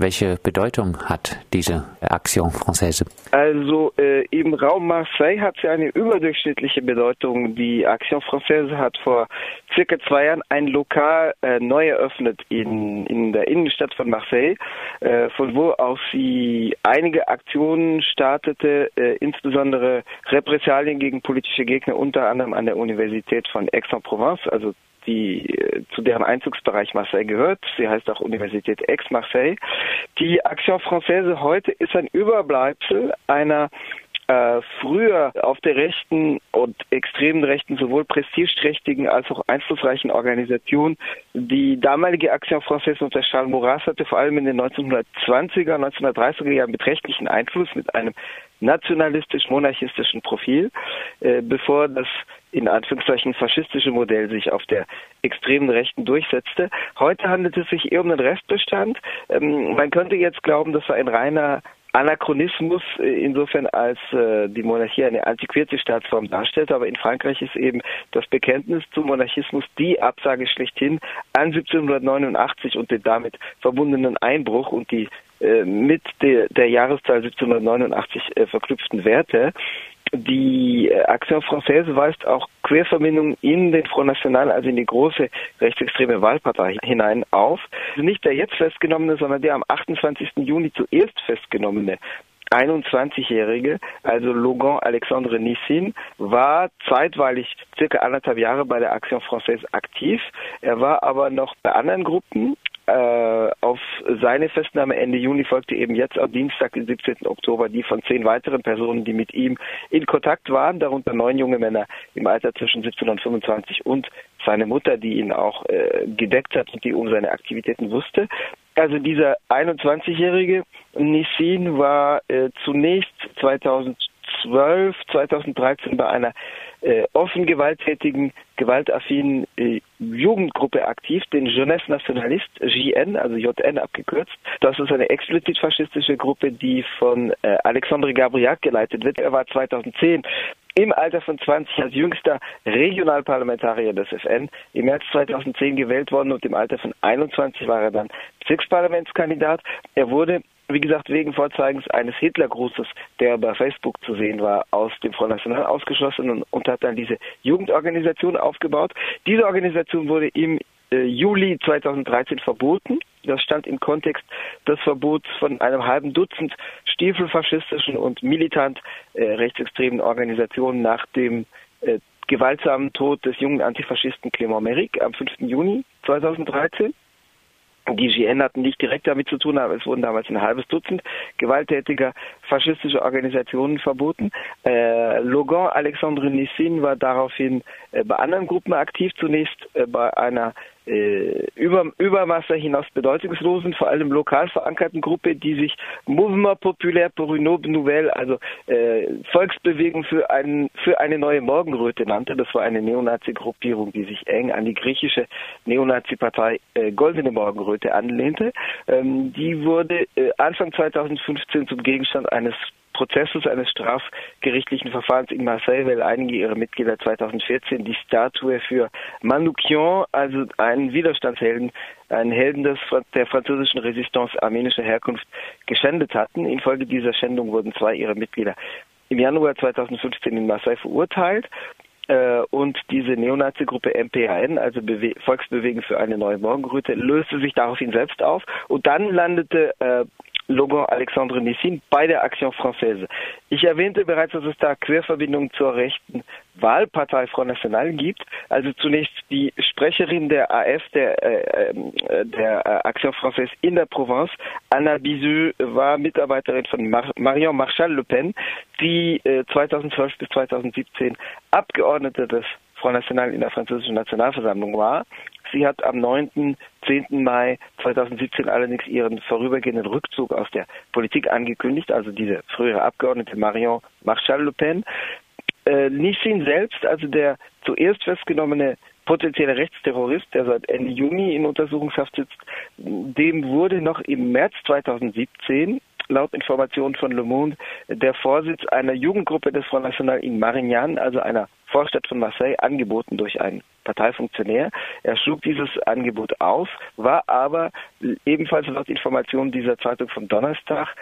Welche Bedeutung hat diese Action Française? Also äh, im Raum Marseille hat sie eine überdurchschnittliche Bedeutung. Die Action Française hat vor circa zwei Jahren ein Lokal äh, neu eröffnet in, in der Innenstadt von Marseille, äh, von wo aus sie einige Aktionen startete, äh, insbesondere Repressalien gegen politische Gegner, unter anderem an der Universität von Aix-en-Provence, also die äh, zu deren Einzugsbereich Marseille gehört. Sie heißt auch Universität Aix-Marseille. Die Action Française heute ist ein Überbleibsel einer äh, früher auf der rechten und extremen rechten sowohl prestigeträchtigen als auch einflussreichen Organisation. Die damalige Action Française unter Charles Maurras hatte vor allem in den 1920er, 1930er Jahren beträchtlichen Einfluss mit einem nationalistisch-monarchistischen Profil, äh, bevor das in Anführungszeichen faschistische Modell sich auf der extremen Rechten durchsetzte. Heute handelt es sich eher um den Restbestand. Ähm, man könnte jetzt glauben, das war ein reiner Anachronismus äh, insofern als äh, die Monarchie eine antiquierte Staatsform darstellt, aber in Frankreich ist eben das Bekenntnis zum Monarchismus die Absage schlechthin an 1789 und den damit verbundenen Einbruch und die äh, mit der, der Jahreszahl 1789 äh, verknüpften Werte. Die Action Française weist auch Querverbindungen in den Front National, also in die große rechtsextreme Wahlpartei hinein auf. Also nicht der jetzt festgenommene, sondern der am 28. Juni zuerst festgenommene 21-Jährige, also Logan Alexandre Nissin, war zeitweilig circa anderthalb Jahre bei der Action Française aktiv. Er war aber noch bei anderen Gruppen äh, auf seine Festnahme Ende Juni folgte eben jetzt am Dienstag, den 17. Oktober, die von zehn weiteren Personen, die mit ihm in Kontakt waren, darunter neun junge Männer im Alter zwischen 17 und 25 und seine Mutter, die ihn auch äh, gedeckt hat und die um seine Aktivitäten wusste. Also dieser 21-jährige Nissin war äh, zunächst 2012, 2013 bei einer äh, offen gewalttätigen, gewaltaffinen äh, Jugendgruppe aktiv, den Jeunesse Nationaliste, JN, also JN abgekürzt. Das ist eine explizit faschistische Gruppe, die von äh, Alexandre Gabriac geleitet wird. Er war 2010 im Alter von 20 als jüngster Regionalparlamentarier des FN im März 2010 gewählt worden und im Alter von 21 war er dann Bezirksparlamentskandidat. Er wurde wie gesagt, wegen Vorzeigens eines Hitlergrußes, der bei Facebook zu sehen war, aus dem Front National ausgeschlossen und, und hat dann diese Jugendorganisation aufgebaut. Diese Organisation wurde im äh, Juli 2013 verboten. Das stand im Kontext des Verbots von einem halben Dutzend stiefelfaschistischen und militant äh, rechtsextremen Organisationen nach dem äh, gewaltsamen Tod des jungen Antifaschisten Clément Méric am 5. Juni 2013. Die GN hatten nicht direkt damit zu tun, aber es wurden damals ein halbes Dutzend gewalttätiger faschistischer Organisationen verboten. Äh, Logan Alexandre Nissin war daraufhin äh, bei anderen Gruppen aktiv, zunächst äh, bei einer äh, über, Übermaße hinaus bedeutungslosen, vor allem lokal verankerten Gruppe, die sich Mouvement Populaire pour une Nouvelle, also äh, Volksbewegung für, einen, für eine neue Morgenröte nannte. Das war eine Neonazi-Gruppierung, die sich eng an die griechische Neonazi-Partei äh, Goldene Morgenröte anlehnte. Ähm, die wurde äh, Anfang 2015 zum Gegenstand eines Prozesses eines strafgerichtlichen Verfahrens in Marseille, weil einige ihrer Mitglieder 2014 die Statue für Manoukian, also einen Widerstandshelden, einen Helden des, der französischen Resistance armenischer Herkunft, geschändet hatten. Infolge dieser Schändung wurden zwei ihrer Mitglieder im Januar 2015 in Marseille verurteilt äh, und diese Neonazi-Gruppe MPAN, also Bewe Volksbewegung für eine neue Morgenröte, löste sich daraufhin selbst auf und dann landete äh, Logan Alexandre Nissin bei der Action Française. Ich erwähnte bereits, dass es da Querverbindungen zur rechten Wahlpartei Front National gibt. Also zunächst die Sprecherin der AF, der, äh, äh, der äh, Action Française in der Provence, Anna Biseux, war Mitarbeiterin von Mar Marion Marchal Le Pen, die äh, 2012 bis 2017 Abgeordnete des Front National in der französischen Nationalversammlung war. Sie hat am 9. 10. Mai 2017 allerdings ihren vorübergehenden Rückzug aus der Politik angekündigt, also diese frühere Abgeordnete Marion Marchal Le Pen. Äh, Nissin selbst, also der zuerst festgenommene potenzielle Rechtsterrorist, der seit Ende Juni in Untersuchungshaft sitzt, dem wurde noch im März 2017 laut Informationen von Le Monde der Vorsitz einer Jugendgruppe des Front National in Marignan, also einer Vorstadt von Marseille angeboten durch einen Parteifunktionär. Er schlug dieses Angebot aus, war aber ebenfalls laut Informationen dieser Zeitung vom Donnerstag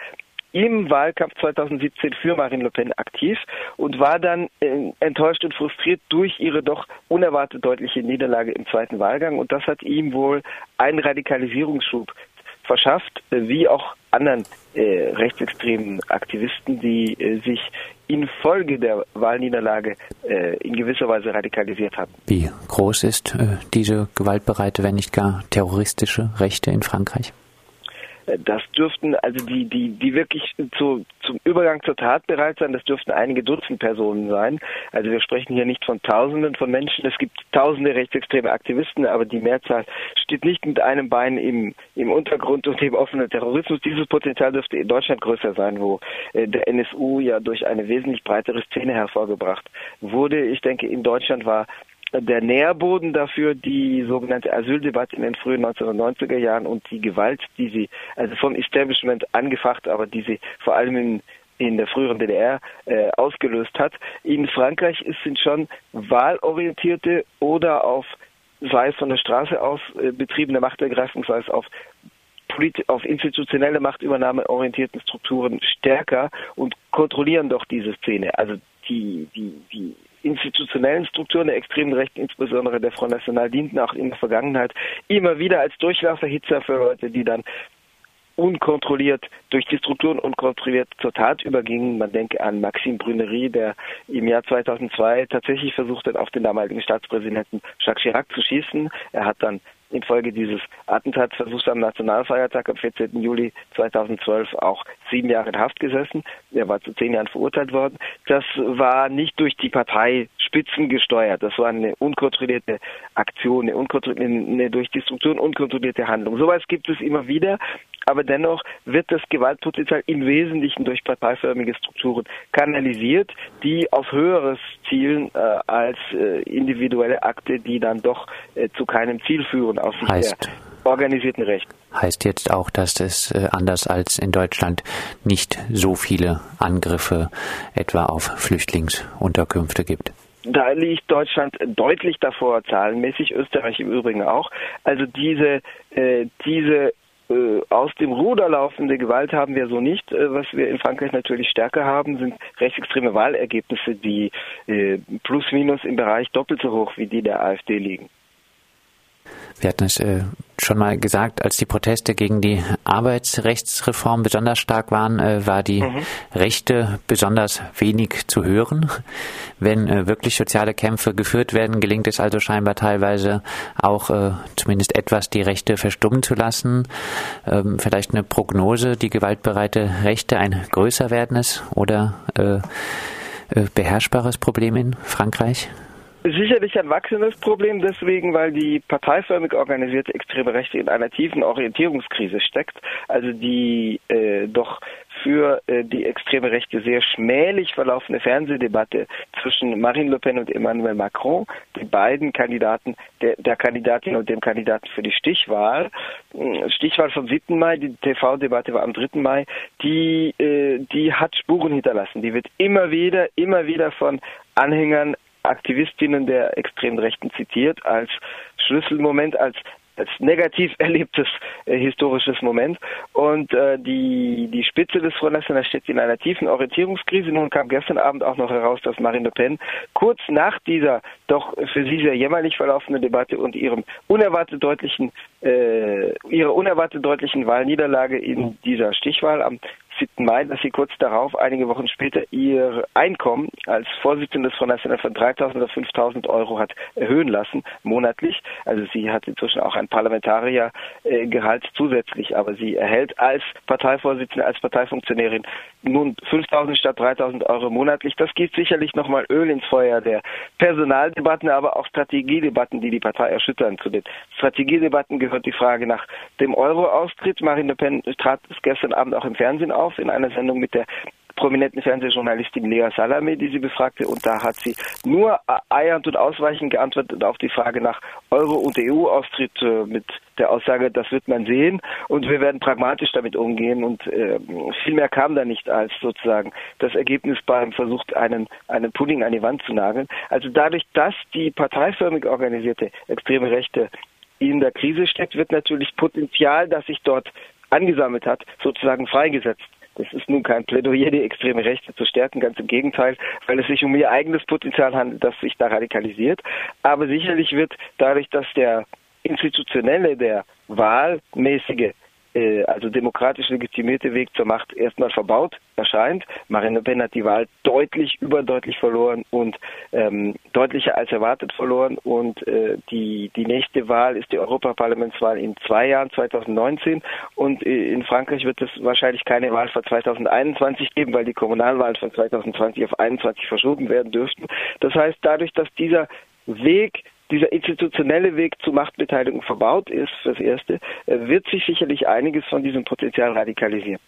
im Wahlkampf 2017 für Marine Le Pen aktiv und war dann äh, enttäuscht und frustriert durch ihre doch unerwartet deutliche Niederlage im zweiten Wahlgang. Und das hat ihm wohl einen Radikalisierungsschub verschafft, äh, wie auch anderen äh, rechtsextremen Aktivisten, die äh, sich infolge der Wahlniederlage äh, in gewisser Weise radikalisiert haben. Wie groß ist äh, diese gewaltbereite, wenn nicht gar terroristische Rechte in Frankreich? Das dürften, also die, die, die wirklich zu, zum Übergang zur Tat bereit sein, das dürften einige Dutzend Personen sein. Also wir sprechen hier nicht von Tausenden von Menschen. Es gibt tausende rechtsextreme Aktivisten, aber die Mehrzahl steht nicht mit einem Bein im, im Untergrund und im offenen Terrorismus. Dieses Potenzial dürfte in Deutschland größer sein, wo äh, der NSU ja durch eine wesentlich breitere Szene hervorgebracht wurde. Ich denke, in Deutschland war der Nährboden dafür die sogenannte Asyldebatte in den frühen 1990er Jahren und die Gewalt, die sie, also vom Establishment angefacht, aber die sie vor allem in, in der früheren DDR äh, ausgelöst hat. In Frankreich sind schon wahlorientierte oder auf, sei es von der Straße aus äh, betriebene Machtergreifung, sei es auf auf institutionelle Machtübernahme orientierten Strukturen stärker und kontrollieren doch diese Szene. Also die, die, die institutionellen Strukturen der extremen Rechten, insbesondere der Front National, dienten auch in der Vergangenheit immer wieder als Durchlauferhitzer für Leute, die dann unkontrolliert durch die Strukturen unkontrolliert zur Tat übergingen. Man denke an Maxime Brünery, der im Jahr 2002 tatsächlich versucht hat, auf den damaligen Staatspräsidenten Jacques Chirac zu schießen. Er hat dann infolge dieses Attentatsversuchs am Nationalfeiertag am 14. Juli 2012 auch sieben Jahre in Haft gesessen. Er war zu zehn Jahren verurteilt worden. Das war nicht durch die Parteispitzen gesteuert. Das war eine unkontrollierte Aktion, eine, unkontrollierte, eine durch die unkontrollierte Handlung. Sowas gibt es immer wieder aber dennoch wird das Gewaltpotenzial im Wesentlichen durch parteiförmige Strukturen kanalisiert, die auf höheres zielen äh, als äh, individuelle Akte, die dann doch äh, zu keinem Ziel führen aus Sicht heißt, der organisierten Recht. Heißt jetzt auch, dass es äh, anders als in Deutschland nicht so viele Angriffe etwa auf Flüchtlingsunterkünfte gibt? Da liegt Deutschland deutlich davor, zahlenmäßig, Österreich im Übrigen auch. Also diese, äh, diese äh, aus dem Ruder laufende Gewalt haben wir so nicht. Äh, was wir in Frankreich natürlich stärker haben, sind rechtsextreme Wahlergebnisse, die äh, plus minus im Bereich doppelt so hoch wie die der AfD liegen. Wir hatten es äh, schon mal gesagt, als die Proteste gegen die Arbeitsrechtsreform besonders stark waren, äh, war die mhm. Rechte besonders wenig zu hören. Wenn äh, wirklich soziale Kämpfe geführt werden, gelingt es also scheinbar teilweise auch äh, zumindest etwas die Rechte verstummen zu lassen. Ähm, vielleicht eine Prognose, die gewaltbereite Rechte ein größer werdendes oder äh, äh, beherrschbares Problem in Frankreich? Sicherlich ein wachsendes Problem deswegen, weil die parteiförmig organisierte extreme Rechte in einer tiefen Orientierungskrise steckt, also die äh, doch für äh, die extreme Rechte sehr schmählich verlaufende Fernsehdebatte zwischen Marine Le Pen und Emmanuel Macron, die beiden Kandidaten, der, der Kandidatin und dem Kandidaten für die Stichwahl, äh, Stichwahl vom 7. Mai, die TV-Debatte war am 3. Mai, die, äh, die hat Spuren hinterlassen. Die wird immer wieder, immer wieder von Anhängern Aktivistinnen der extremen Rechten zitiert als Schlüsselmoment, als als negativ erlebtes äh, historisches Moment. Und äh, die, die Spitze des Front National steht in einer tiefen Orientierungskrise. Nun kam gestern Abend auch noch heraus, dass Marine Le Pen kurz nach dieser doch für sie sehr jämmerlich verlaufenden Debatte und ihrem unerwartet deutlichen, äh, ihrer unerwartet deutlichen Wahlniederlage in dieser Stichwahl am 7. Mai, dass sie kurz darauf, einige Wochen später, ihr Einkommen als Vorsitzende des Front National von 3.000 auf 5.000 Euro hat erhöhen lassen, monatlich. Also sie hat inzwischen auch ein Parlamentariergehalt zusätzlich, aber sie erhält als Parteivorsitzende, als Parteifunktionärin nun 5.000 statt 3.000 Euro monatlich. Das gibt sicherlich nochmal Öl ins Feuer der Personaldebatten, aber auch Strategiedebatten, die die Partei erschüttern. Zu den Strategiedebatten gehört die Frage nach dem Euro-Austritt. Marine Le Pen trat es gestern Abend auch im Fernsehen auf auf in einer Sendung mit der prominenten Fernsehjournalistin Lea Salame, die sie befragte. Und da hat sie nur eiernd und ausweichend geantwortet auf die Frage nach Euro- und EU-Austritt äh, mit der Aussage, das wird man sehen und wir werden pragmatisch damit umgehen. Und äh, viel mehr kam da nicht als sozusagen das Ergebnis beim Versuch, einen, einen Pudding an die Wand zu nageln. Also dadurch, dass die parteiförmig organisierte extreme Rechte in der Krise steckt, wird natürlich Potenzial, das sich dort angesammelt hat, sozusagen freigesetzt. Das ist nun kein Plädoyer, die extreme Rechte zu stärken, ganz im Gegenteil, weil es sich um ihr eigenes Potenzial handelt, das sich da radikalisiert. Aber sicherlich wird dadurch, dass der institutionelle, der wahlmäßige äh, also demokratisch legitimierte Weg zur Macht erstmal verbaut erscheint. Marine Le Pen hat die Wahl deutlich, überdeutlich verloren und ähm, deutlicher als erwartet verloren. Und äh, die, die nächste Wahl ist die Europaparlamentswahl in zwei Jahren, 2019. Und äh, in Frankreich wird es wahrscheinlich keine Wahl vor 2021 geben, weil die Kommunalwahlen von 2020 auf 2021 verschoben werden dürften. Das heißt, dadurch, dass dieser Weg dieser institutionelle Weg zu Machtbeteiligung verbaut ist, fürs Erste, äh, wird sich sicherlich einiges von diesem Potenzial radikalisieren.